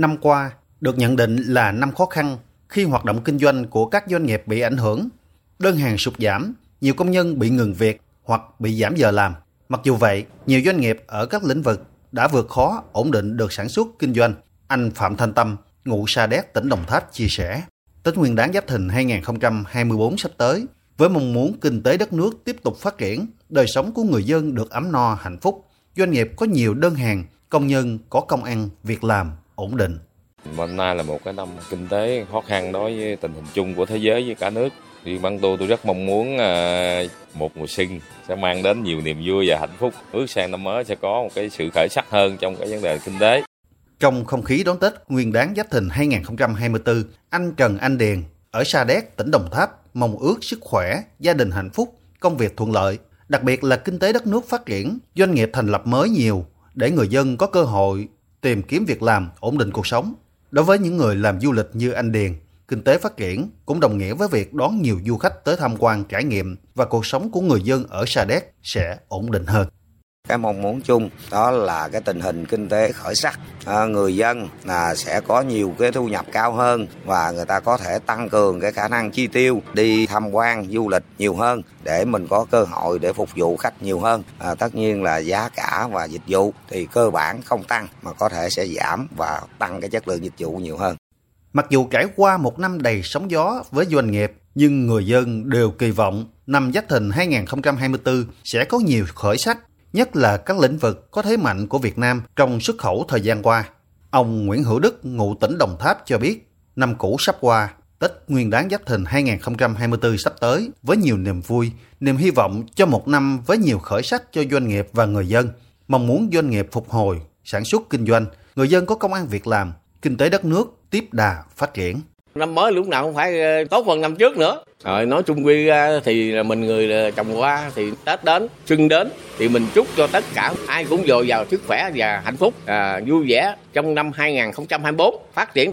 Năm qua được nhận định là năm khó khăn khi hoạt động kinh doanh của các doanh nghiệp bị ảnh hưởng. Đơn hàng sụt giảm, nhiều công nhân bị ngừng việc hoặc bị giảm giờ làm. Mặc dù vậy, nhiều doanh nghiệp ở các lĩnh vực đã vượt khó ổn định được sản xuất kinh doanh. Anh Phạm Thanh Tâm, ngụ Sa Đéc, tỉnh Đồng Tháp chia sẻ. Tết Nguyên đán Giáp Thìn 2024 sắp tới, với mong muốn kinh tế đất nước tiếp tục phát triển, đời sống của người dân được ấm no hạnh phúc, doanh nghiệp có nhiều đơn hàng, công nhân có công ăn, việc làm ổn định. Năm nay là một cái năm kinh tế khó khăn đối với tình hình chung của thế giới với cả nước. Thì bản tôi tôi rất mong muốn à, một mùa xuân sẽ mang đến nhiều niềm vui và hạnh phúc. Ước sang năm mới sẽ có một cái sự khởi sắc hơn trong cái vấn đề kinh tế. Trong không khí đón Tết Nguyên đán Giáp Thìn 2024, anh Trần Anh Điền ở Sa Đéc, tỉnh Đồng Tháp mong ước sức khỏe, gia đình hạnh phúc, công việc thuận lợi, đặc biệt là kinh tế đất nước phát triển, doanh nghiệp thành lập mới nhiều để người dân có cơ hội tìm kiếm việc làm, ổn định cuộc sống. Đối với những người làm du lịch như anh Điền, kinh tế phát triển cũng đồng nghĩa với việc đón nhiều du khách tới tham quan trải nghiệm và cuộc sống của người dân ở Sa Đéc sẽ ổn định hơn cái mong muốn chung đó là cái tình hình kinh tế khởi sắc. À, người dân là sẽ có nhiều cái thu nhập cao hơn và người ta có thể tăng cường cái khả năng chi tiêu đi tham quan du lịch nhiều hơn để mình có cơ hội để phục vụ khách nhiều hơn. À, tất nhiên là giá cả và dịch vụ thì cơ bản không tăng mà có thể sẽ giảm và tăng cái chất lượng dịch vụ nhiều hơn. Mặc dù trải qua một năm đầy sóng gió với doanh nghiệp, nhưng người dân đều kỳ vọng năm Giáp Thìn 2024 sẽ có nhiều khởi sắc nhất là các lĩnh vực có thế mạnh của Việt Nam trong xuất khẩu thời gian qua. Ông Nguyễn Hữu Đức, ngụ tỉnh Đồng Tháp cho biết, năm cũ sắp qua, Tết Nguyên đán Giáp Thìn 2024 sắp tới với nhiều niềm vui, niềm hy vọng cho một năm với nhiều khởi sắc cho doanh nghiệp và người dân. Mong muốn doanh nghiệp phục hồi, sản xuất kinh doanh, người dân có công an việc làm, kinh tế đất nước tiếp đà phát triển. Năm mới lúc nào không phải ờ, tốt hơn năm trước nữa. Rồi nói chung quy ra thì mình người ờ, trồng hoa thì Tết đến, xuân đến thì mình chúc cho tất cả ai cũng dồi dào sức khỏe và hạnh phúc, à, vui vẻ trong năm 2024 phát triển